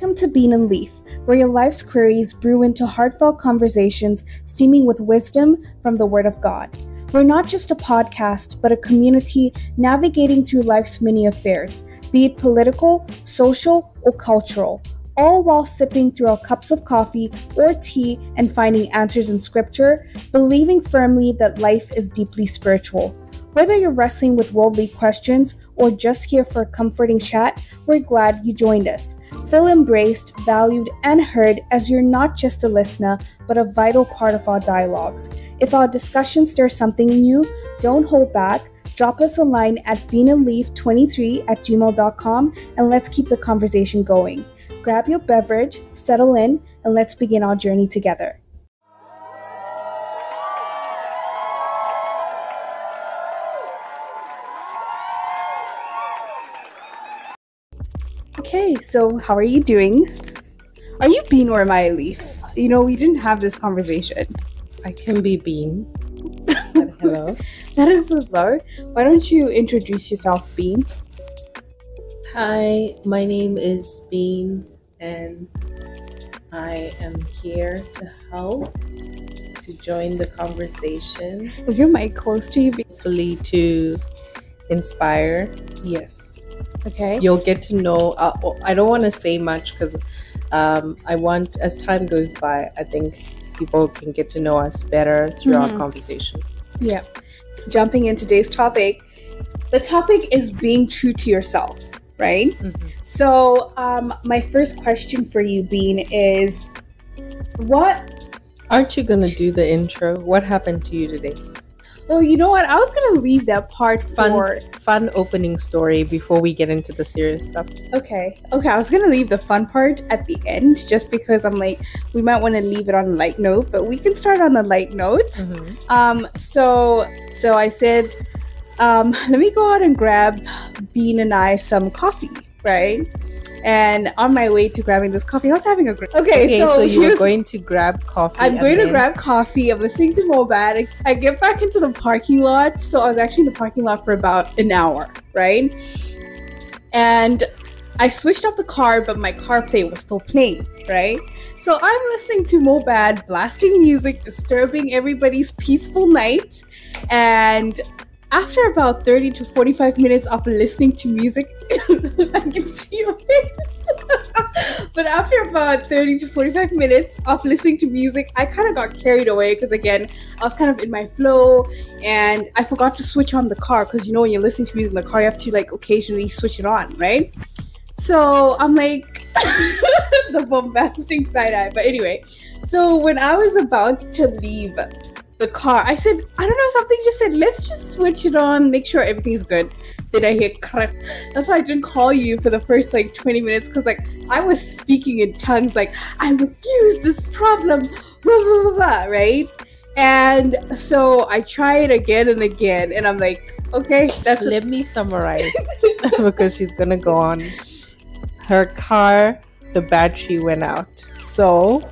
Welcome to Bean and Leaf, where your life's queries brew into heartfelt conversations steaming with wisdom from the Word of God. We're not just a podcast, but a community navigating through life's many affairs, be it political, social, or cultural, all while sipping through our cups of coffee or tea and finding answers in scripture, believing firmly that life is deeply spiritual. Whether you're wrestling with worldly questions or just here for a comforting chat, we're glad you joined us. Feel embraced, valued, and heard as you're not just a listener, but a vital part of our dialogues. If our discussion stirs something in you, don't hold back. Drop us a line at beanandleaf23 at gmail.com and let's keep the conversation going. Grab your beverage, settle in, and let's begin our journey together. Okay, so how are you doing? Are you Bean or am I a Leaf? You know, we didn't have this conversation. I can be Bean. hello. That is so low. Why don't you introduce yourself, Bean? Hi, my name is Bean, and I am here to help to join the conversation. Is your mic close to you? Hopefully, to inspire. Yes. Okay. You'll get to know. Uh, I don't want to say much because um, I want, as time goes by, I think people can get to know us better through mm-hmm. our conversations. Yeah. Jumping in today's topic, the topic is being true to yourself, right? Mm-hmm. So, um, my first question for you, Bean, is what. Aren't you going to do the intro? What happened to you today? Well, you know what? I was gonna leave that part fun, for fun opening story before we get into the serious stuff. Okay, okay. I was gonna leave the fun part at the end just because I'm like we might want to leave it on a light note, but we can start on a light note. Mm-hmm. Um, so so I said, um, let me go out and grab Bean and I some coffee, right? And on my way to grabbing this coffee, I was having a great. Okay, okay, so, so you were going to grab coffee. I'm going then... to grab coffee. I'm listening to Mobad. I get back into the parking lot. So I was actually in the parking lot for about an hour, right? And I switched off the car, but my car play was still playing, right? So I'm listening to Mobad blasting music, disturbing everybody's peaceful night, and after about 30 to 45 minutes of listening to music, I can see your face. but after about 30 to 45 minutes of listening to music, I kind of got carried away because, again, I was kind of in my flow and I forgot to switch on the car because, you know, when you're listening to music in the car, you have to like occasionally switch it on, right? So I'm like the bombastic side eye. But anyway, so when I was about to leave the car. I said, I don't know, something just said, let's just switch it on, make sure everything's good. Then I hear crack? That's why I didn't call you for the first like 20 minutes because like I was speaking in tongues, like, I refuse this problem, blah, blah, blah, blah, right? And so I try it again and again, and I'm like, okay, that's Let a- me summarize because she's gonna go on. Her car, the battery went out so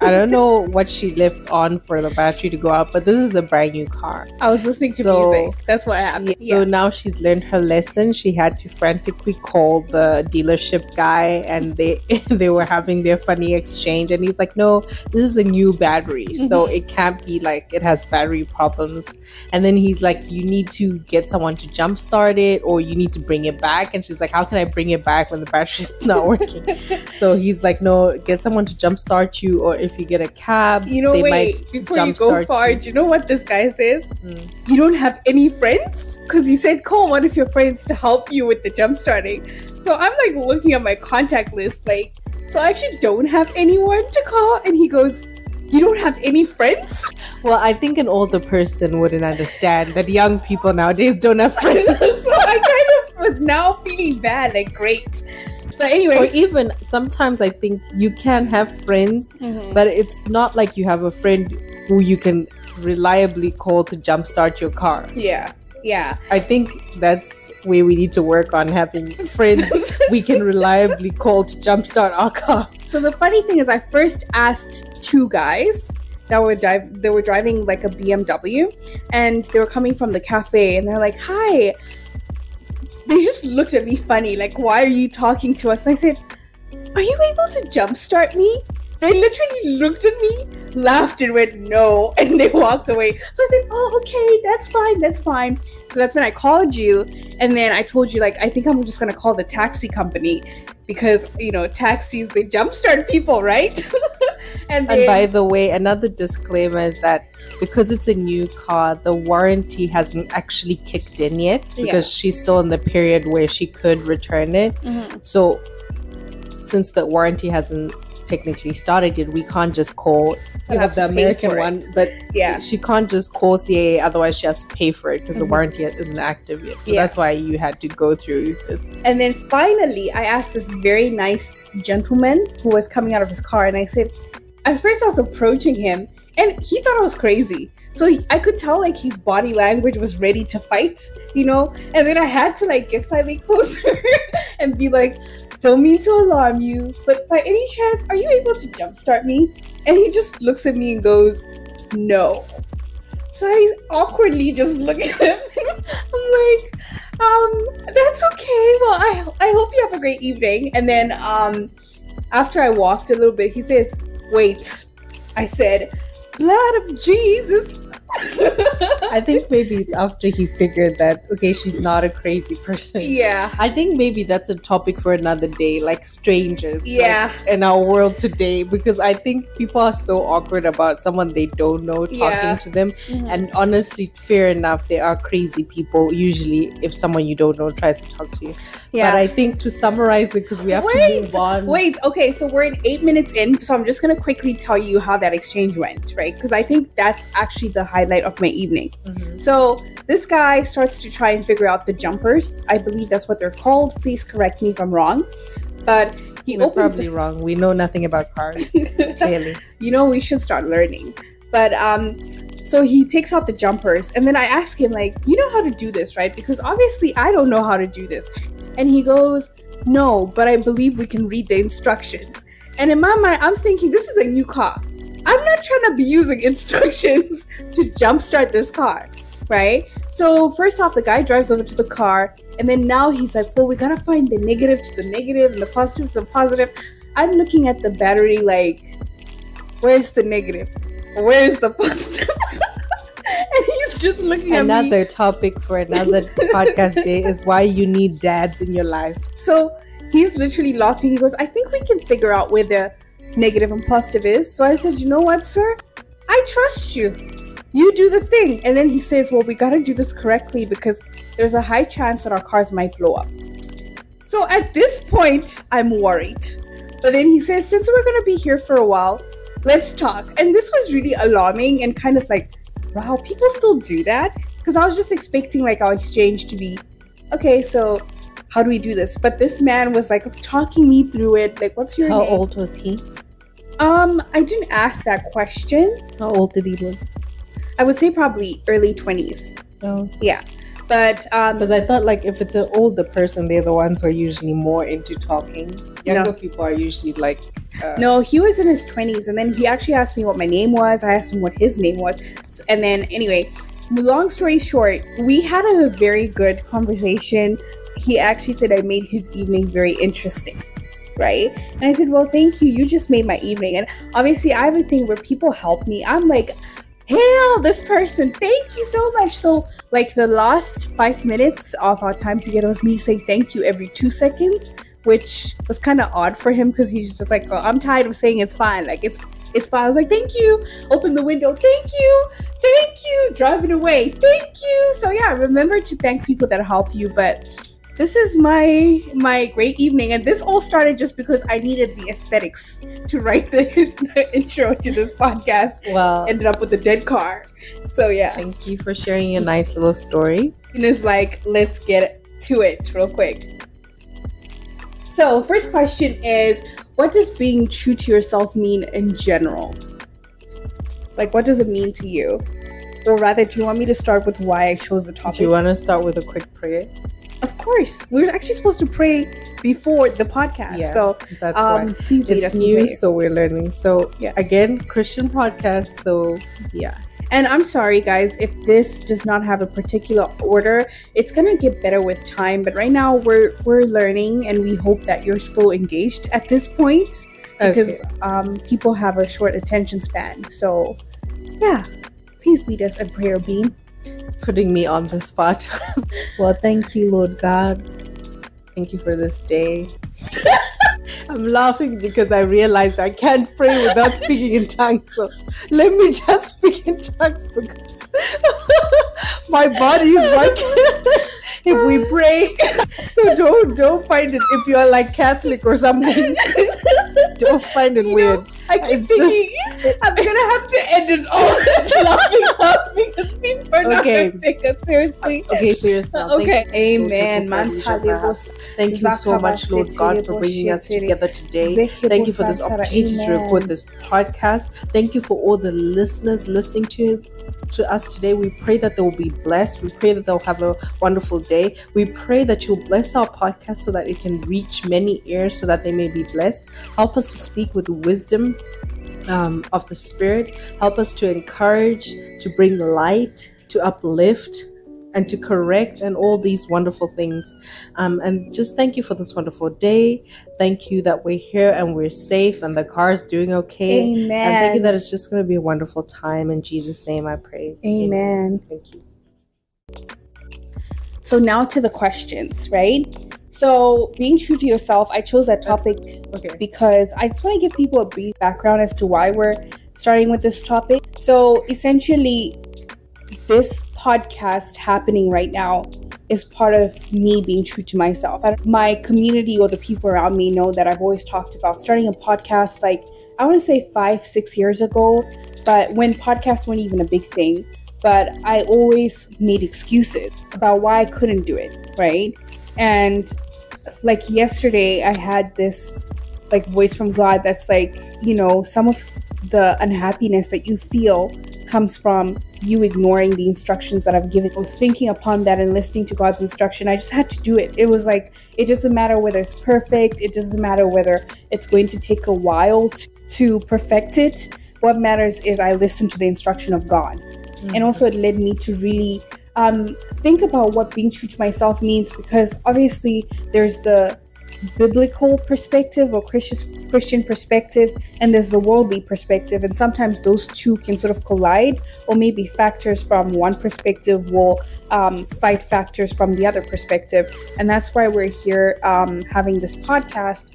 I don't know what she left on for the battery to go out, but this is a brand new car. I was listening to so music. That's what happened. She, yeah. So now she's learned her lesson. She had to frantically call the dealership guy, and they they were having their funny exchange. And he's like, "No, this is a new battery, mm-hmm. so it can't be like it has battery problems." And then he's like, "You need to get someone to jumpstart it, or you need to bring it back." And she's like, "How can I bring it back when the battery's not working?" so he's like, "No, get someone." Someone to jumpstart you, or if you get a cab, you know, wait, before you go far, you. do you know what this guy says? Mm. You don't have any friends? Because you said call one of your friends to help you with the jumpstarting. So I'm like looking at my contact list, like, so I actually don't have anyone to call. And he goes, you don't have any friends? Well, I think an older person wouldn't understand that young people nowadays don't have friends. so I kind of was now feeling bad, like, great. But anyway, or even sometimes I think you can have friends, mm-hmm. but it's not like you have a friend who you can reliably call to jumpstart your car. Yeah. Yeah. I think that's where we need to work on having friends we can reliably call to jumpstart our car. So the funny thing is I first asked two guys that were drive they were driving like a BMW and they were coming from the cafe and they're like, "Hi, they just looked at me funny, like, why are you talking to us? And I said, Are you able to jumpstart me? They literally looked at me, laughed, and went, No. And they walked away. So I said, Oh, okay, that's fine, that's fine. So that's when I called you. And then I told you, like, I think I'm just to call the taxi company because, you know, taxis, they jumpstart people, right? and, and by the way, another disclaimer is that because it's a new car, the warranty hasn't actually kicked in yet because yeah. she's still in the period where she could return it. Mm-hmm. So since the warranty hasn't technically started yet, we can't just call you have the American one, but yeah, she can't just call CAA. Otherwise, she has to pay for it because mm-hmm. the warranty isn't active yet. So yeah. that's why you had to go through this. And then finally, I asked this very nice gentleman who was coming out of his car, and I said, at first I was approaching him, and he thought I was crazy. So he, I could tell like his body language was ready to fight, you know. And then I had to like get slightly closer and be like, don't mean to alarm you, but by any chance, are you able to jumpstart me? And he just looks at me and goes, No. So I awkwardly just look at him. I'm like, um, that's okay. Well, I I hope you have a great evening. And then um after I walked a little bit, he says, Wait. I said, Blood of Jesus I think maybe it's after he figured that okay, she's not a crazy person. Yeah. I think maybe that's a topic for another day, like strangers. Yeah. Like, in our world today, because I think people are so awkward about someone they don't know talking yeah. to them. Mm-hmm. And honestly, fair enough, they are crazy people usually if someone you don't know tries to talk to you. Yeah. But I think to summarize it, because we have wait, to move on. Wait, okay, so we're in eight minutes in, so I'm just gonna quickly tell you how that exchange went, right? Because I think that's actually the highlight of my evening. Mm-hmm. So this guy starts to try and figure out the jumpers. I believe that's what they're called. Please correct me if I'm wrong. But he We're opens probably the- wrong. We know nothing about cars. clearly, you know we should start learning. But um, so he takes out the jumpers, and then I ask him like, "You know how to do this, right?" Because obviously I don't know how to do this. And he goes, "No, but I believe we can read the instructions." And in my mind, I'm thinking this is a new car. I'm not trying to be using instructions to jumpstart this car, right? So first off, the guy drives over to the car, and then now he's like, "Well, we gotta find the negative to the negative and the positive to the positive." I'm looking at the battery like, "Where's the negative? Where's the positive?" and he's just looking another at Another topic for another podcast day is why you need dads in your life. So he's literally laughing. He goes, "I think we can figure out where the." Negative and positive is. So I said, you know what, sir? I trust you. You do the thing. And then he says, well, we got to do this correctly because there's a high chance that our cars might blow up. So at this point, I'm worried. But then he says, since we're going to be here for a while, let's talk. And this was really alarming and kind of like, wow, people still do that? Because I was just expecting like our exchange to be, okay, so how do we do this? But this man was like talking me through it. Like, what's your How name? old was he? Um, I didn't ask that question. How old did he look? I would say probably early 20s. Oh. Yeah. But um because I thought like if it's an older person, they're the ones who are usually more into talking. Younger no. people are usually like uh, No, he was in his 20s and then he actually asked me what my name was. I asked him what his name was. And then anyway, long story short, we had a very good conversation he actually said I made his evening very interesting. Right? And I said, Well, thank you. You just made my evening. And obviously, I have a thing where people help me. I'm like, Hail this person. Thank you so much. So, like, the last five minutes of our time together was me saying thank you every two seconds, which was kind of odd for him because he's just like, oh, I'm tired of saying it's fine. Like, it's it's fine. I was like, thank you. Open the window. Thank you. Thank you. Driving away. Thank you. So yeah, remember to thank people that help you. But this is my my great evening and this all started just because i needed the aesthetics to write the, the intro to this podcast. Well ended up with a dead car. So yeah. thank you for sharing your nice little story. And it's like let's get to it real quick. So first question is what does being true to yourself mean in general? Like what does it mean to you? Or rather do you want me to start with why i chose the topic do you want to start with a quick prayer of course, we are actually supposed to pray before the podcast. Yeah, so that's um, why. please it's new, so we're learning. So yeah. again, Christian podcast. So yeah. And I'm sorry, guys, if this does not have a particular order. It's gonna get better with time, but right now we're we're learning, and we hope that you're still engaged at this point because um, people have a short attention span. So, yeah, please lead us in prayer, Bean. Putting me on the spot. well, thank you, Lord God. Thank you for this day. I'm laughing because I realized I can't pray without speaking in tongues. So let me just speak in tongues because my body is like if we pray. So don't don't find it if you're like Catholic or something. Don't find it You know, weird. I keep It's thinking I'm gonna have to end it all this laughing up because people are not Okay. gonna take us seriously. Okay, seriously. now, thank Okay, you so amen. Thank you so much, Lord God, for bringing us together today. Thank you for this opportunity to record this podcast. Thank you for all the listeners listening to to us today. We pray that they will be blessed. We pray that they'll have a wonderful day. We pray that you'll bless our podcast so that it can reach many ears so that they may be blessed. Help us to speak with wisdom um, of the Spirit. Help us to encourage, to bring light, to uplift, and to correct, and all these wonderful things. Um, and just thank you for this wonderful day. Thank you that we're here and we're safe and the car is doing okay. And thank you Amen. that it's just going to be a wonderful time. In Jesus' name, I pray. Amen. Thank you. So now to the questions, right? So being true to yourself, I chose that topic Okay. because I just want to give people a brief background as to why we're starting with this topic. So essentially, this podcast happening right now is part of me being true to myself. My community or the people around me know that I've always talked about starting a podcast like I want to say five, six years ago, but when podcasts weren't even a big thing. But I always made excuses about why I couldn't do it, right? And like yesterday, I had this like voice from God that's like, you know, some of the unhappiness that you feel comes from you ignoring the instructions that I've given. or Thinking upon that and listening to God's instruction, I just had to do it. It was like, it doesn't matter whether it's perfect, it doesn't matter whether it's going to take a while to, to perfect it. What matters is I listened to the instruction of God. And also, it led me to really um, think about what being true to myself means because obviously, there's the biblical perspective or Christian Christian perspective and there's the worldly perspective. And sometimes those two can sort of collide or maybe factors from one perspective will um, fight factors from the other perspective. And that's why we're here um, having this podcast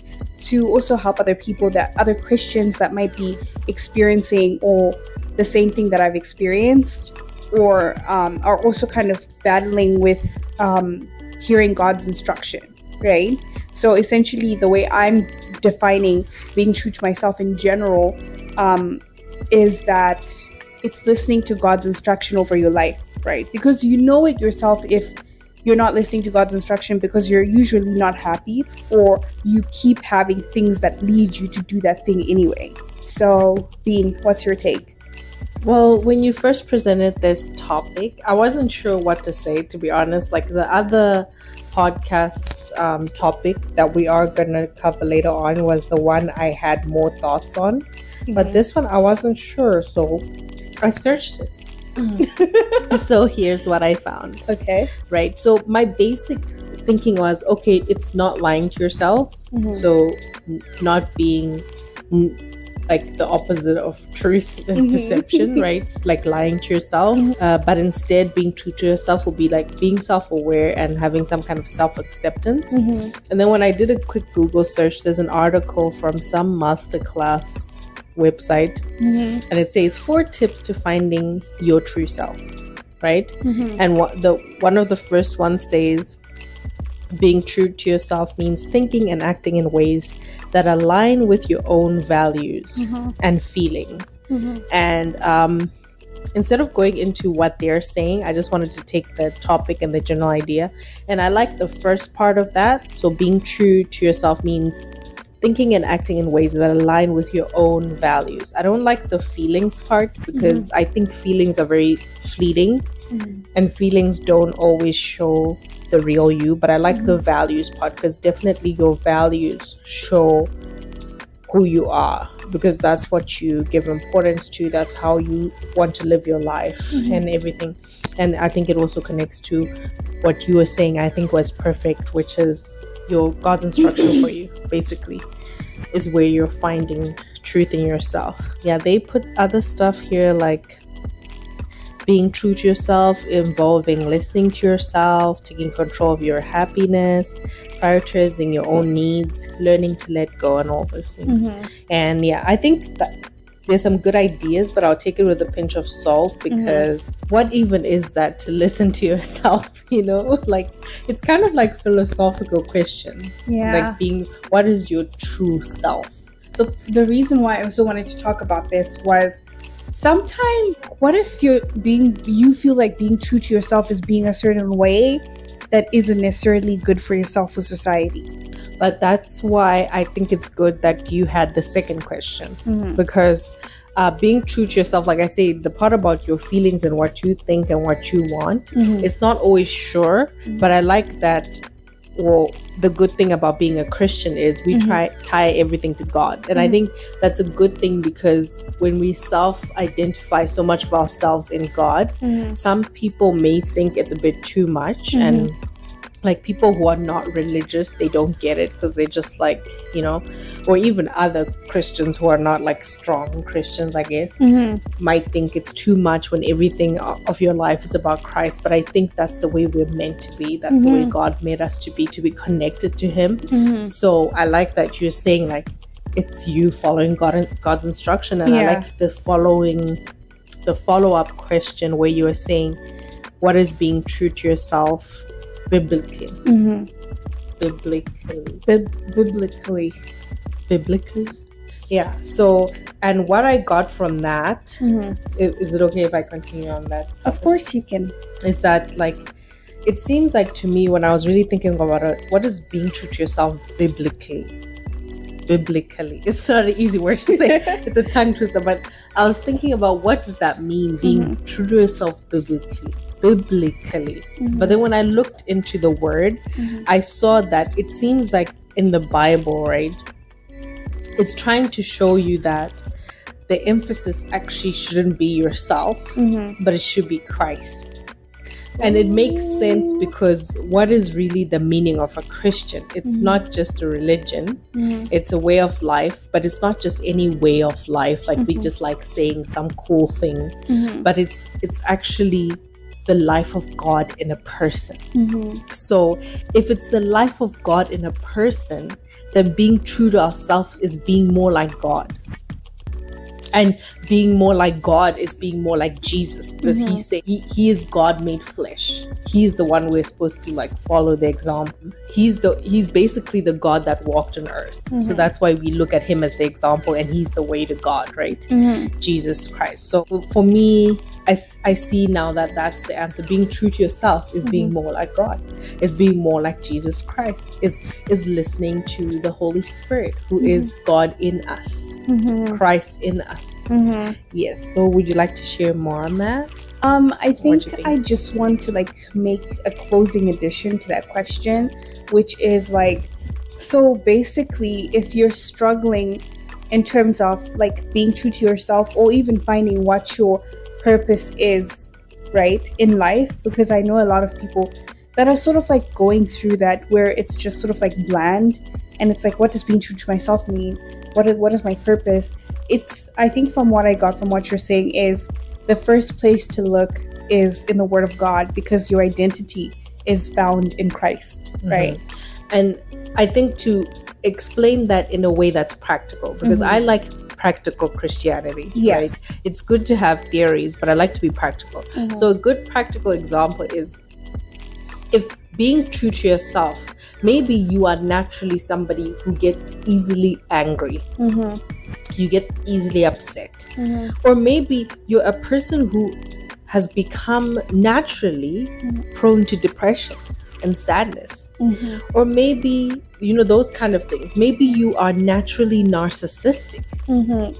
to also help other people that other Christians that might be experiencing or the same thing that I've experienced or um, are also kind of battling with um, hearing God's instruction right so essentially, the way I'm defining being true to myself in general um, is that it's listening to God's instruction over your life, right? Because you know it yourself if you're not listening to God's instruction because you're usually not happy or you keep having things that lead you to do that thing anyway. So, Bean, what's your take? Well, when you first presented this topic, I wasn't sure what to say, to be honest. Like the other podcast um, topic that we are going to cover later on was the one I had more thoughts on. But this one, I wasn't sure. So I searched it. so here's what I found, okay. right? So my basic thinking was okay, it's not lying to yourself. Mhm. So not being like the opposite of truth is Mhm. deception, right? Like lying to yourself, uh, but instead being true to yourself will be like being self-aware and having some kind of self-acceptance. Mhm. And then when I did a quick Google search, there's an article from some masterclass website, Mhm. and it says four tips to finding your true self, right? Mhm. And what the one of the first ones says being true to yourself means thinking and acting in ways that align with your own values Mhm. and feelings. Mhm. And um, instead of going into what they're saying, I just wanted to take the topic and the general idea. And I like the first part of that. So, being true to yourself means thinking and acting in ways that align with your own values. I don't like the feelings part because I think feelings are very fleeting Mhm. and feelings don't always show the real you but i like the values part because definitely your values show who you are because that's what you give importance to that's how you want to live your life Mhm. and everything and i think it also connects to what you were saying i think was perfect which is your god's instruction for you basically is where you're finding truth in yourself yeah they put other stuff here like being true to yourself involving listening to yourself taking control of your happiness prioritizing your own needs learning to let go and all those things Mhm. and yeah, I think that there's some good ideas, but I'll take it with a pinch of salt because what even is that to listen to yourself? You know, like it's kind of like philosophical question, Yeah. like being what is your true self? the, the reason why I also wanted to talk about this was sometimes what if you're being you feel like being true to yourself is being a certain way that isn't necessarily good for yourself or society. But that's why I think it's good that you had the second question Mm-hmm. because uh, being true to yourself, like I say, the part about your feelings and what you think and what you want, Mm-hmm. it's not always sure Mhm. but i like that well the good thing about being a christian is we Mhm. try tie everything to god and i Mhm. think that's a good thing because when we self-identify so much of ourselves in god Mm-hmm. some people may think it's a bit too much and like people who are not religious they don't get it because they're just like you know or even other christians who are not like strong christians i guess Mm-hmm. might think it's too much when everything of your life is about Christ. But I think that's the way we're meant to be. That's the way Mhm. God made us to be, to be connected to Him. Mm-hmm. So I like that you're saying like it's you following God God's instruction, and I like the following, the follow up question where you are saying, what is being true to yourself biblically? Mm-hmm. Biblically, Bib- biblically. biblically. Yeah. So, and what I got from that Mm-hmm. i- is it okay if I continue on that? Of course, you can. is that like it seems like to me when I was really thinking about it, what is being true to yourself biblically? Biblically, it's not an easy word to say. it's a tongue twister, but I was thinking about what does that mean, being true to yourself biblically. Biblically, but then when I looked into the word, Mhm. I saw that it seems like in the Bible, right? It's trying to show you that the emphasis actually shouldn't be yourself, Mm-hmm. but it should be Christ. And it makes sense because what is really the meaning of a Christian? It's Mhm. not just a religion, Mm-hmm. it's a way of life, but it's not just any way of life like we Mhm. just like saying some cool thing, Mm-hmm. but it's it's actually the life of God in a person. Mm-hmm. So, if it's the life of God in a person, then being true to ourselves is being more like God. And being more like God is being more like Jesus because he Mhm. said he, he is God made flesh. He's the one we're supposed to like follow the example. He's the he's basically the God that walked on earth. So Mhm. that's why we look at him as the example and he's the way to God, right? Mm-hmm. Jesus Christ. So for me, I, I see now that that's the answer. Being true to yourself is being more like God. Is being more like Jesus Christ. Is is listening to the Holy Spirit, who is God in us, Mm-hmm. Christ in us. Mm-hmm. Yes. So would you like to share more on that? Um, I think, think? I just want to like make a closing addition to that question, which is like, so basically, if you're struggling in terms of like being true to yourself or even finding what your purpose is, right, in life, because I know a lot of people that are sort of like going through that where it's just sort of like bland and it's like, what does being true to myself mean? What is, what is my purpose? It's, I think, from what I got from what you're saying, is the first place to look is in the Word of God because your identity is found in Christ, right? And I think to explain that in a way that's practical, because Mhm. I like practical Christianity, Yeah. right? It's good to have theories, but I like to be practical. Mhm. So a good practical example is if being true to yourself, maybe you are naturally somebody who gets easily angry, Mhm. You get easily upset, Mhm. or maybe you're a person who has become naturally Mhm. prone to depression and sadness Mhm. or maybe you know those kind of things maybe you are naturally narcissistic Mhm.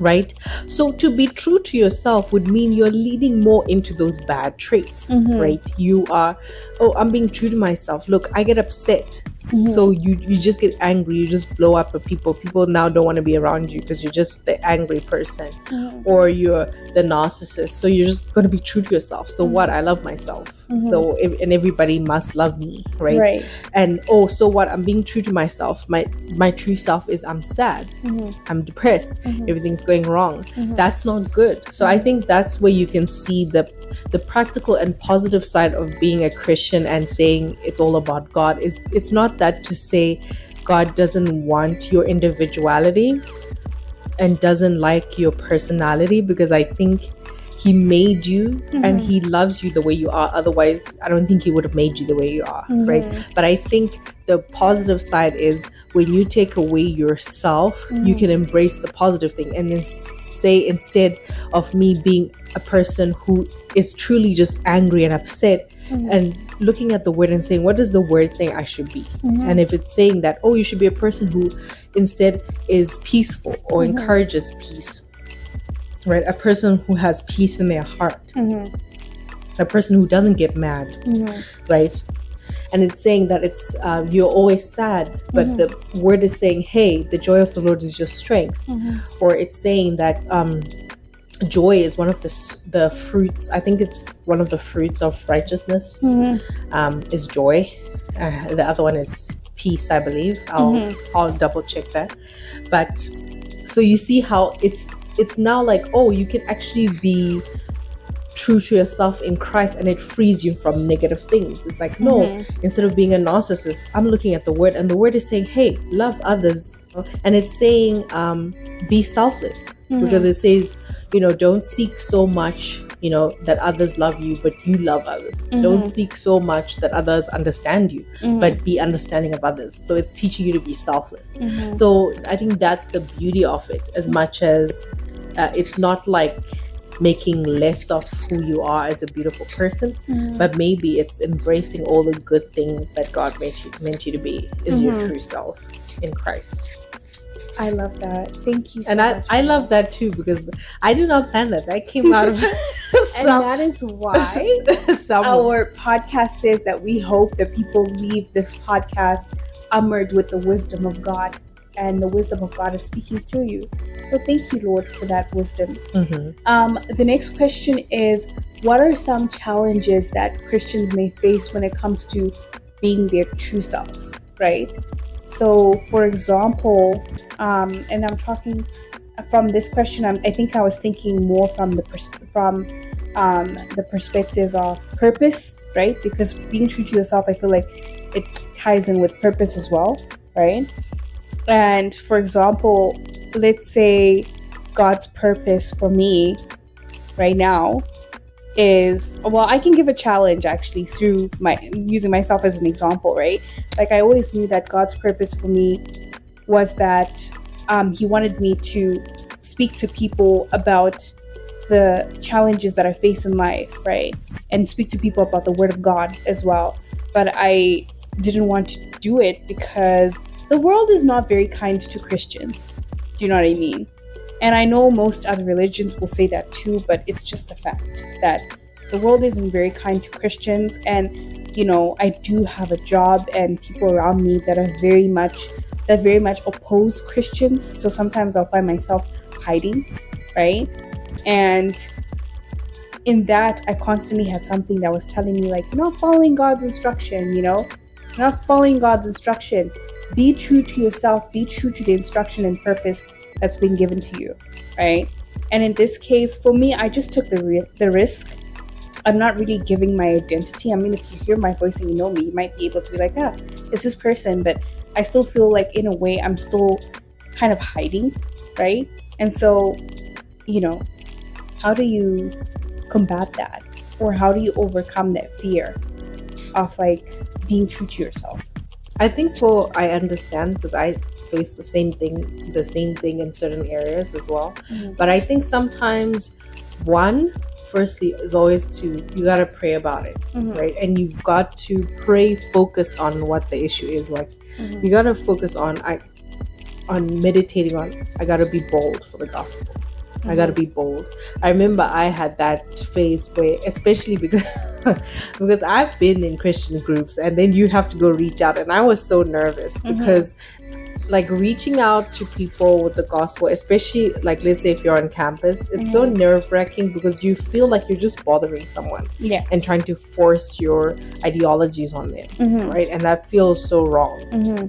right so to be true to yourself would mean you're leading more into those bad traits Mhm. right you are oh i'm being true to myself look i get upset Mhm. So you you just get angry, you just blow up at people. People now don't want to be around you because you're just the angry person Mhm. or you're the narcissist. So you're just going to be true to yourself. So Mhm. what? I love myself. Mhm. So if, and everybody must love me, right? right. And oh, so what? I'm being true to myself. My my true self is I'm sad. Mhm. I'm depressed. Mhm. Everything's going wrong. That's not good. So I think that's where you can see the the practical and positive side of being a Christian and saying it's all about God. Is it's not that to say God doesn't want your individuality and doesn't like your personality because I think he made you and Mhm. he loves you the way you are otherwise i don't think he would have made you the way you are right Mhm. but i think the positive side is when you take away yourself you Mhm. can embrace the positive thing and then say instead of me being a person who is truly just angry and upset Mhm. and looking at the word and saying what is the word saying i should be Mhm. and if it's saying that oh you should be a person who instead is peaceful or Mhm. encourages peace right a person who has peace in their heart Mhm. a person who doesn't get mad Mhm. right and it's saying that it's uh, you're always sad but Mhm. the word is saying hey the joy of the lord is your strength or it's saying that um joy is one of the the fruits i think it's one of the fruits of righteousness Mhm. um is joy uh, the other one is peace i believe i'll Mhm. i'll double check that but so you see how it's it's now like oh you can actually be true to yourself in christ and it frees you from negative things it's like no Mhm. instead of being a narcissist i'm looking at the word and the word is saying hey love others and it's saying um be selfless Mhm. because it says you know don't seek so much you know that others love you but you love others don't Mhm. seek so much that others understand you Mhm. but be understanding of others so it's teaching you to be selfless Mhm. so i think that's the beauty of it as much as uh, it's not like making less of who you are as a beautiful person Mhm. but maybe it's embracing all the good things that god meant you, meant you to be is your Mhm. true self in christ I love that. Thank you. So and I, I love that too because I did not plan that. That came out of And some, that is why our podcast says that we hope that people leave this podcast armored with the wisdom of God, and the wisdom of God is speaking through you. So thank you, Lord, for that wisdom. Mhm. Um, the next question is What are some challenges that Christians may face when it comes to being their true selves, right? So, for example, um, and I'm talking from this question, I'm, I think I was thinking more from the pers- from um, the perspective of purpose, right? Because being true to yourself, I feel like it ties in with purpose as well, right? And for example, let's say God's purpose for me right now is well i can give a challenge actually through my using myself as an example right? Like i always knew that god's purpose for me was that um, he wanted me to speak to people about the challenges that i face in life right? And speak to people about the word of god as well. But i didn't want to do it because the world is not very kind to christians. Do you know what i mean and I know most other religions will say that too, but it's just a fact that the world isn't very kind to Christians. And, you know, I do have a job and people around me that are very much, that very much oppose Christians. So sometimes I'll find myself hiding, right? And in that, I constantly had something that was telling me, like, you're not following God's instruction, you know? You're not following God's instruction. Be true to yourself, be true to the instruction and purpose that's been given to you, right? And in this case, for me, I just took the ri- the risk. I'm not really giving my identity. I mean, if you hear my voice and you know me, you might be able to be like, ah, it's this person. But I still feel like, in a way, I'm still kind of hiding, right? And so, you know, how do you combat that, or how do you overcome that fear of like being true to yourself? I think for I understand because I face the same thing, the same thing in certain areas as well. Mhm. But I think sometimes one, firstly, is always to you gotta pray about it, Mhm. right? And you've got to pray, focus on what the issue is. Like Mhm. you gotta focus on I on meditating on I gotta be bold for the gospel. I gotta be bold. I remember I had that phase where, especially because because I've been in Christian groups, and then you have to go reach out, and I was so nervous Mhm. because like reaching out to people with the gospel, especially like let's say if you're on campus, it's so Mhm. nerve wracking because you feel like you're just bothering someone Yeah. and trying to force your ideologies on them, Mm-hmm. right? And that feels so wrong Mm-hmm.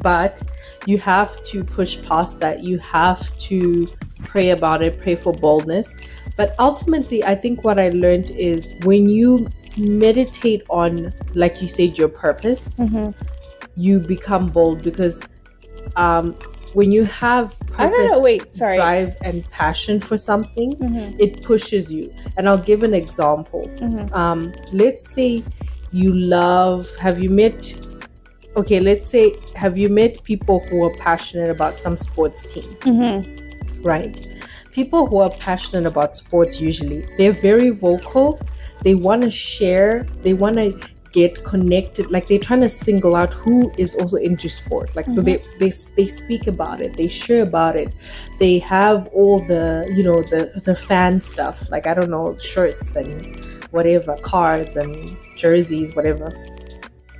but you have to push past that you have to pray about it pray for boldness but ultimately i think what i learned is when you meditate on like you said your purpose Mm-hmm. you become bold because um when you have purpose gotta wait. Sorry. drive and passion for something Mm-hmm. it pushes you and i'll give an example Mm-hmm. um let's say you love have you met okay let's say have you met people who are passionate about some sports team Mm-hmm. right people who are passionate about sports usually they're very vocal they want to share they want to get connected like they're trying to single out who is also into sport. Like so they, they they speak about it they share about it. They have all the you know the the fan stuff like i don't know shirts and whatever cards and jerseys whatever.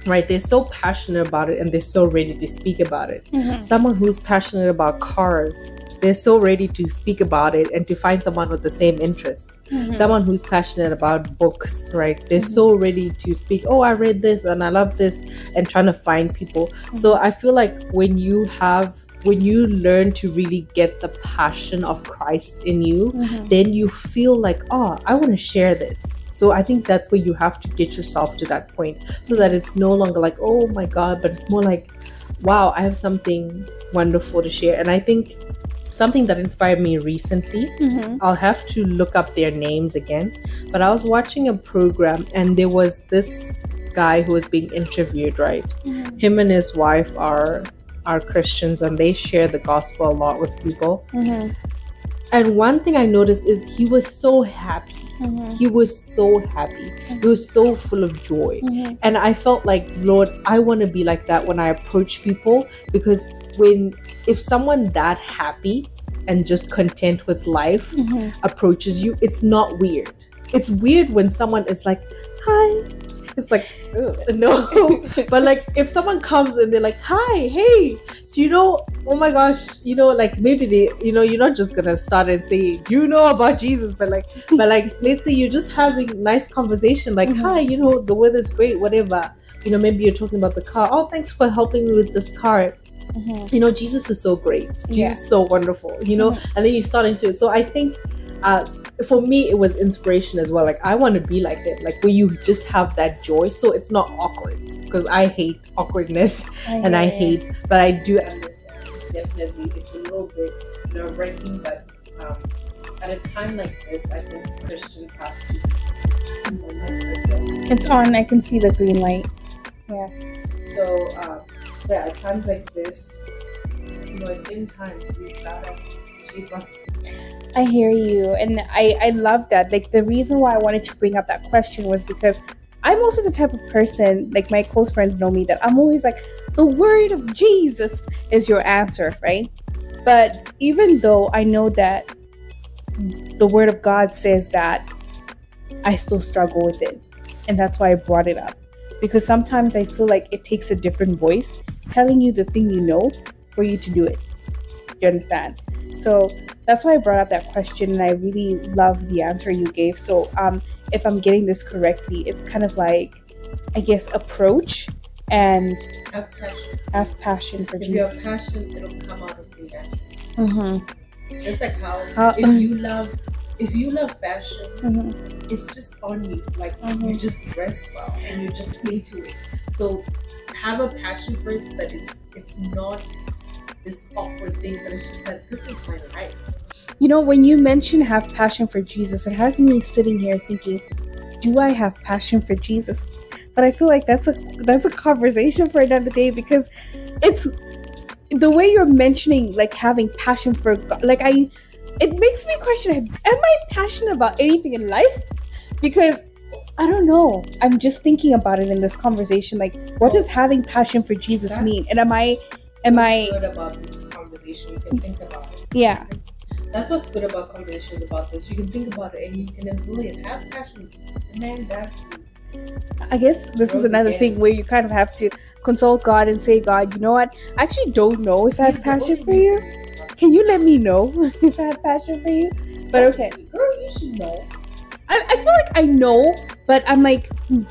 Right they're so passionate about it and they're so ready to speak about it. Mm-hmm. someone who's passionate about cars they're so ready to speak about it and to find someone with the same interest. Mm-hmm. someone who's passionate about books right? They're so ready to speak oh i read this and i love this and trying to find people. So i feel like when you have when you learn to really get the passion of christ in you Mm-hmm. then you feel like oh i want to share this. So i think that's where you have to get yourself to that point so that it's no longer like oh my god but it's more like wow i have something wonderful to share. And i think something that inspired me recently Mm-hmm. I'll have to look up their names again. But I was watching a program and there was this guy who was being interviewed, right? Mm-hmm. Him and his wife are are Christians and they share the gospel a lot with people. Mm-hmm. And one thing I noticed is he was so happy. Mm-hmm. He was so happy. He was so full of joy. Mm-hmm. And I felt like, Lord, I want to be like that when I approach people because when if someone that happy and just content with life Mm-hmm. approaches you, it's not weird. It's weird when someone is like, "Hi." It's like, no. but like if someone comes and they're like, "Hi, hey, do you know? Oh my gosh, you know, like maybe they, you know, you're not just gonna start and say, "Do you know about Jesus?" But like, but like, let's say you're just having nice conversation, like, Mhm. "Hi, you know, the weather's great, whatever." You know, maybe you're talking about the car. Oh, thanks for helping me with this car Mm-hmm. you know jesus is so great jesus Yeah. is so wonderful you know and then you start into it so i think uh for me it was inspiration as well like i want to be like that like where you just have that joy so it's not awkward because i hate awkwardness and i hate but i do understand definitely it's a little bit nerve-wracking but um at a time like this i think christians have to you know, let it go. It's on. I can see the green light. Yeah. So, uh, yeah, at times like this, you know, it's in time to be better, cheaper. I hear you, and I I love that. Like the reason why I wanted to bring up that question was because I'm also the type of person. Like my close friends know me that I'm always like the word of Jesus is your answer, right? But even though I know that the word of God says that, I still struggle with it, and that's why I brought it up. Because sometimes I feel like it takes a different voice telling you the thing you know for you to do it. Do you understand? So that's why I brought up that question, and I really love the answer you gave. So, um, if I'm getting this correctly, it's kind of like, I guess, approach and Have passion. have passion for If you have passion, it'll come out of you. Mm-hmm. Just like how, How- if you love, if you love fashion, Mm-hmm. it's just on you. Like Mhm. you just dress well and you're just into it. So have a passion for it so that it's it's not this awkward thing, but it's just that this is my life. You know, when you mention have passion for Jesus, it has me sitting here thinking, do I have passion for Jesus? But I feel like that's a that's a conversation for another day because it's the way you're mentioning like having passion for God, like I it makes me question am I passionate about anything in life? Because I don't know. I'm just thinking about it in this conversation like what does having passion for Jesus mean? And am I am I good about this conversation? You can think about it. yeah. That's what's good about conversations about this. You can think about it and you can employ it. Have passion. Demand that. I guess this is another again. thing where you kind of have to consult God and say, God, you know what? I actually don't know if I have passion for you. Can you let me know if I have passion for you? But okay. Girl, you should know. I, I feel like I know, but I'm like,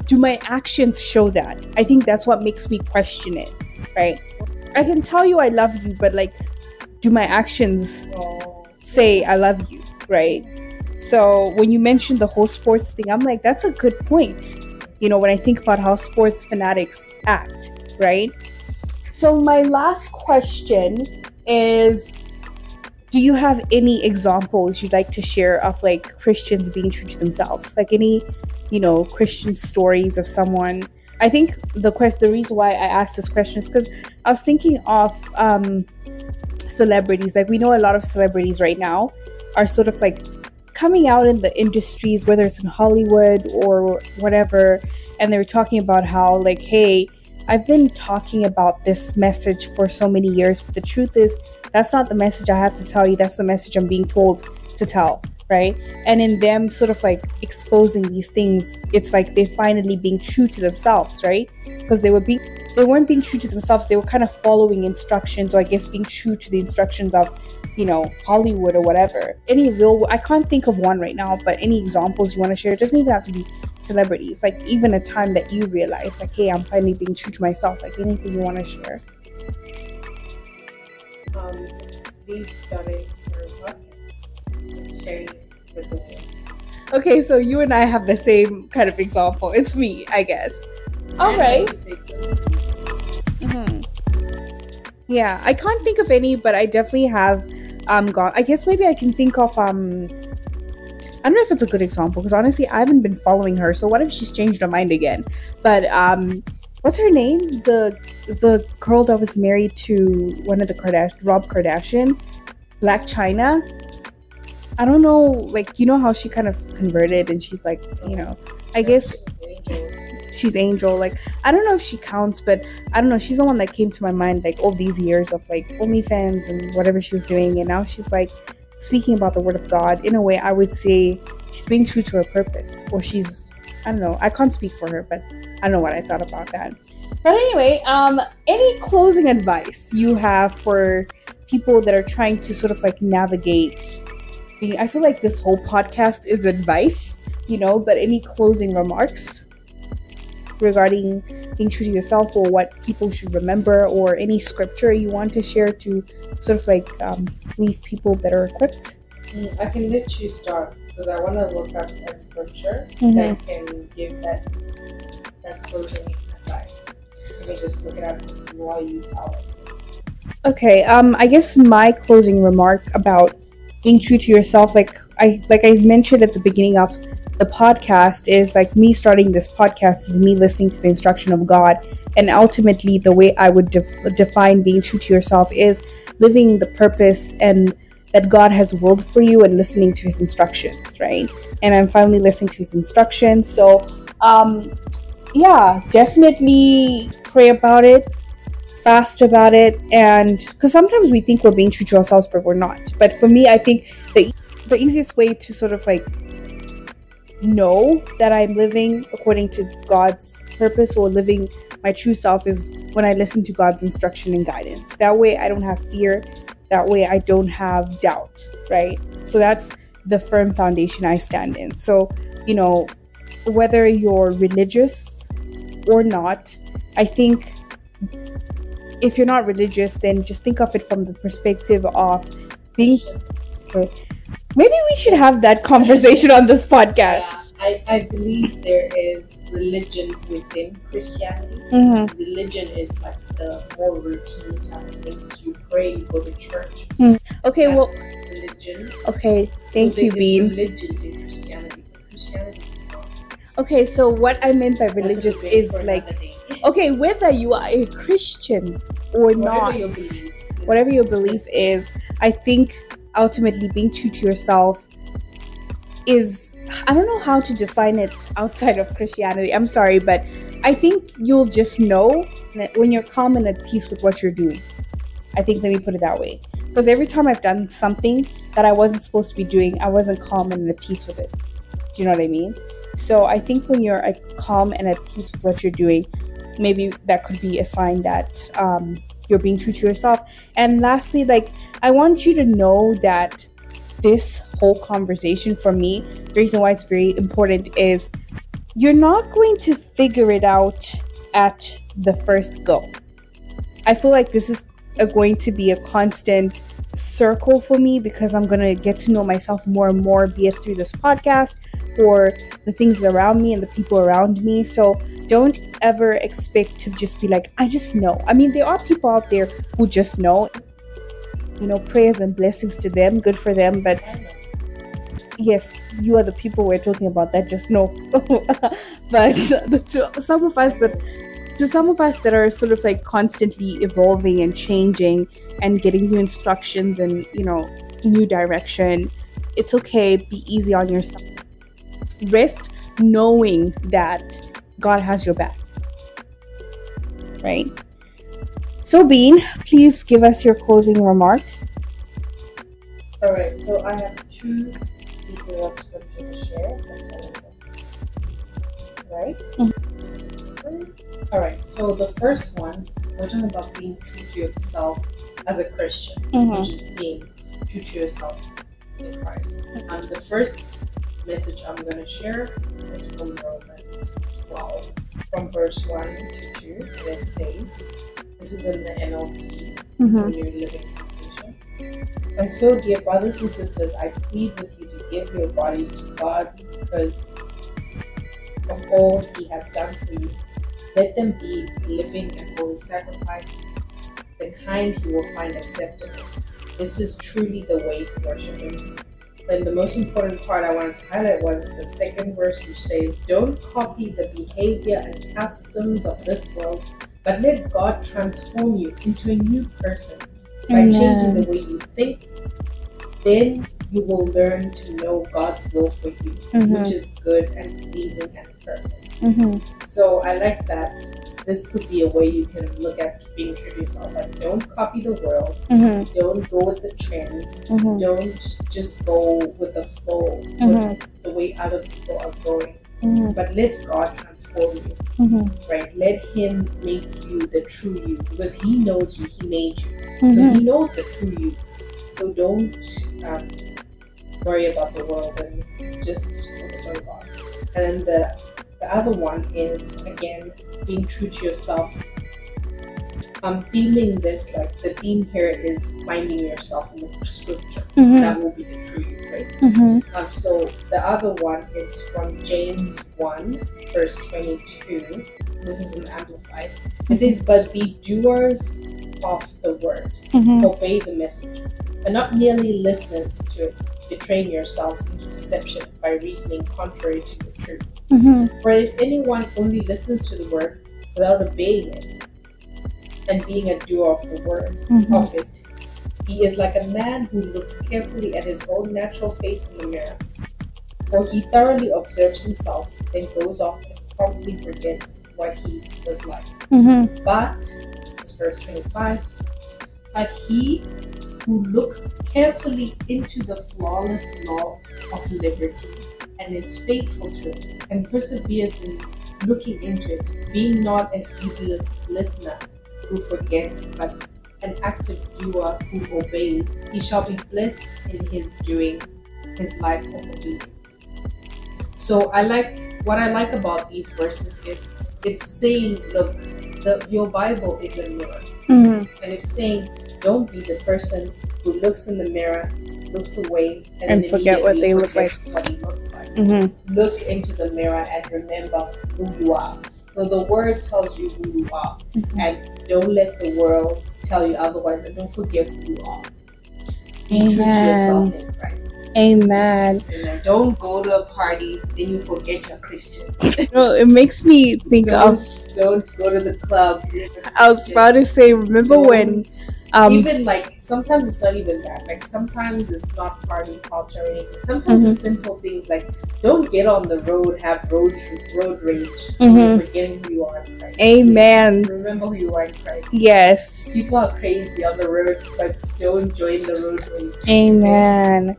do my actions show that? I think that's what makes me question it, right? I can tell you I love you, but like, do my actions say I love you, right? So when you mentioned the whole sports thing, I'm like, that's a good point. You know, when I think about how sports fanatics act, right? So my last question is do you have any examples you'd like to share of like Christians being true to themselves? Like any, you know, Christian stories of someone I think the quest the reason why I asked this question is because I was thinking of um celebrities. Like we know a lot of celebrities right now are sort of like coming out in the industries, whether it's in Hollywood or whatever, and they're talking about how like, hey, I've been talking about this message for so many years, but the truth is that's not the message I have to tell you. That's the message I'm being told to tell, right? And in them sort of like exposing these things, it's like they're finally being true to themselves, right? Because they were being they weren't being true to themselves. They were kind of following instructions, or I guess being true to the instructions of, you know, Hollywood or whatever. Any real, I can't think of one right now, but any examples you want to share? It doesn't even have to be celebrities. Like even a time that you realize, like, hey, I'm finally being true to myself. Like anything you want to share. Um, Steve started. Sharing with the world. Okay, so you and I have the same kind of example. It's me, I guess. All right. I would say good. hmm Yeah, I can't think of any, but I definitely have um gone. I guess maybe I can think of um. I don't know if it's a good example because honestly, I haven't been following her. So what if she's changed her mind again? But um, what's her name? The the girl that was married to one of the Kardashian, Rob Kardashian, Blac Chyna. I don't know, like you know how she kind of converted and she's like, you know, I guess she's angel like i don't know if she counts but i don't know she's the one that came to my mind like all these years of like onlyfans and whatever she was doing and now she's like speaking about the word of god. In a way i would say she's being true to her purpose or she's i don't know i can't speak for her but i don't know what i thought about that. But anyway um any closing advice you have for people that are trying to sort of like navigate? I feel like this whole podcast is advice you know but any closing remarks regarding being true to yourself or what people should remember or any scripture you want to share to sort of like um, leave people better equipped Mm, I can let you start because I want to look up a scripture Mhm. that can give that that closing advice. Let me just look it up while you tell us. okay um i guess my closing remark about being true to yourself like i like i mentioned at the beginning of the podcast is like me starting this podcast is me listening to the instruction of god. And ultimately the way i would def- define being true to yourself is living the purpose and that god has willed for you and listening to his instructions right? And i'm finally listening to his instructions. So um yeah definitely pray about it fast about it and because sometimes we think we're being true to ourselves but we're not. But for me i think the the easiest way to sort of like know that i'm living according to god's purpose or living my true self is when i listen to god's instruction and guidance that way i don't have fear that way i don't have doubt right so that's the firm foundation i stand in so you know whether you're religious or not i think if you're not religious, then just think of it from the perspective of being. Okay. Maybe we should have that conversation on this podcast. Yeah, I, I believe there is religion within Christianity. Mhm. Religion is like the more routine type of things. You pray, you go to church. Okay, well, religion. okay. Thank So you, Bean. Religion in Christianity. Christianity. Okay, so what I meant by religious is like, okay, whether you are a Christian or Whatever not, your beliefs. whatever your belief is, I think ultimately being true to yourself is I don't know how to define it outside of Christianity. I'm sorry, but I think you'll just know that when you're calm and at peace with what you're doing. I think let me put it that way. Because every time I've done something that I wasn't supposed to be doing, I wasn't calm and at peace with it. Do you know what I mean? So I think when you're calm and at peace with what you're doing, maybe that could be a sign that um, you're being true to yourself. And lastly, like I want you to know that this whole conversation for me, the reason why it's very important is you're not going to figure it out at the first go. I feel like this is a, going to be a constant circle for me because I'm going to get to know myself more and more, be it through this podcast or the things around me and the people around me. So don't ever expect to just be like, I just know. I mean, there are people out there who just know. You know, prayers and blessings to them, good for them. But yes, you are the people we're talking about that just know. but the, some of us that to some of us that are sort of like constantly evolving and changing and getting new instructions and you know new direction it's okay be easy on yourself rest knowing that god has your back right so bean please give us your closing remark all right so i have two pieces of scripture to share right mm-hmm. All right. So the first one, we're talking about being true to yourself as a Christian, mm-hmm. which is being true to yourself in Christ. Mm-hmm. Um, the first message I'm going to share is from Romans 12, from verse 1 to 2, where it says, this is in the NLT, mm-hmm. New Living Translation. And so, dear brothers and sisters, I plead with you to give your bodies to God because of all He has done for you let them be living and holy sacrifice, the kind he will find acceptable. This is truly the way to worship him. And the most important part I wanted to highlight was the second verse, which says, Don't copy the behavior and customs of this world, but let God transform you into a new person by Amen. changing the way you think. Then you will learn to know God's will for you, mm-hmm. which is good and pleasing and perfect. Mm-hmm. So I like that. This could be a way you can look at being true to yourself. Like, don't copy the world. Mm-hmm. Don't go with the trends. Mm-hmm. Don't just go with the flow, mm-hmm. the way other people are going. Mm-hmm. But let God transform you, mm-hmm. right? Let Him make you the true you because He knows you, He made you. So He knows the true you. So don't um, worry about the world and just focus on God. And the the other one is again being true to yourself. I'm theming this like the theme here is finding yourself in the scripture. Mm-hmm. That will be the true you, right? Mm-hmm. Um, so the other one is from James 1, verse 22. This is an amplified. It says, But be doers of the word, mm-hmm. obey the message, and not merely listeners to it, betraying yourselves into deception by reasoning contrary to the truth. Mm-hmm. For if anyone only listens to the word without obeying it and being a doer of the word mm-hmm. of it, he is like a man who looks carefully at his own natural face in the mirror. For he thoroughly observes himself, then goes off and promptly forgets what he was like. Mm-hmm. But, verse 25, but he who looks carefully into the flawless law of liberty and is faithful to it and perseveres in looking into it, being not a heedless listener who forgets, but an active doer who obeys, he shall be blessed in his doing his life of obedience. So I like what I like about these verses is it's saying, look, the, your Bible is a mirror, mm-hmm. and it's saying, don't be the person who looks in the mirror looks away and, and forget what they look like. What he looks like. Mm-hmm. Look into the mirror and remember who you are. So the word tells you who you are, mm-hmm. and don't let the world tell you otherwise. And don't forget who you are. Be Amen. true to yourself in Christ. Amen. Amen. Don't go to a party, then you forget you're Christian. no, it makes me think don't, of. Don't go to the club. I was about to say, remember don't, when Um, even like sometimes it's not even that. Like sometimes it's not party culture or anything. Sometimes Mhm. it's simple things like don't get on the road, have road road rage, Mhm. forgetting who you are in Christ. Amen. Remember who you are in Christ. yes. People are crazy on the road, but don't join the road rage. Amen.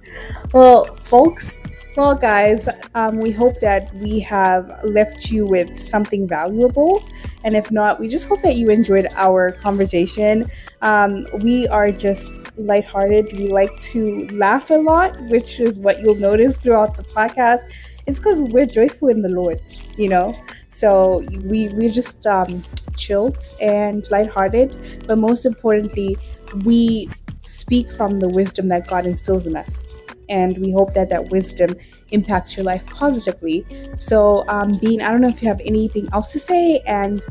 Well, folks, well, guys, um, we hope that we have left you with something valuable. And if not, we just hope that you enjoyed our conversation. Um, we are just lighthearted. We like to laugh a lot, which is what you'll notice throughout the podcast. It's because we're joyful in the Lord, you know? So we, we're just um, chilled and lighthearted. But most importantly, we speak from the wisdom that God instills in us. And we hope that that wisdom impacts your life positively. So, um, Bean, I don't know if you have anything else to say, and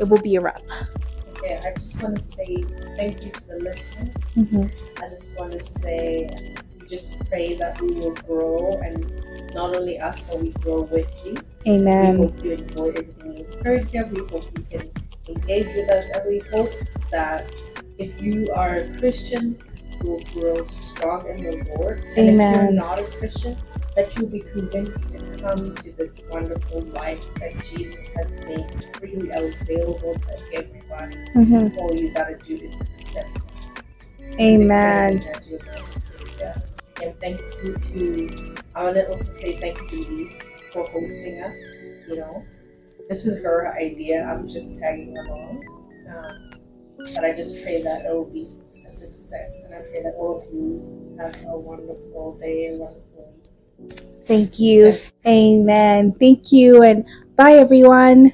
it will be a wrap. Yeah, I just want to say thank you to the listeners. Mm-hmm. I just want to say we just pray that we will grow and not only us, but we grow with you. Amen. We hope you enjoy everything you've heard here. We hope you can engage with us, and we hope that if you are a Christian, will grow strong in the Lord. And if Amen. you're not a Christian, that you'll be convinced to come to this wonderful life that Jesus has made freely available to everybody. Mm-hmm. All you gotta do is accept Him. Amen. As your Lord and And thank you to, I want to also say thank you to Lee for hosting us. You know, this is her idea. I'm just tagging along. Um, but I just pray that it will be a And I pray that all of you have a wonderful day, a wonderful week. Thank you. Amen. Thank you. And bye, everyone.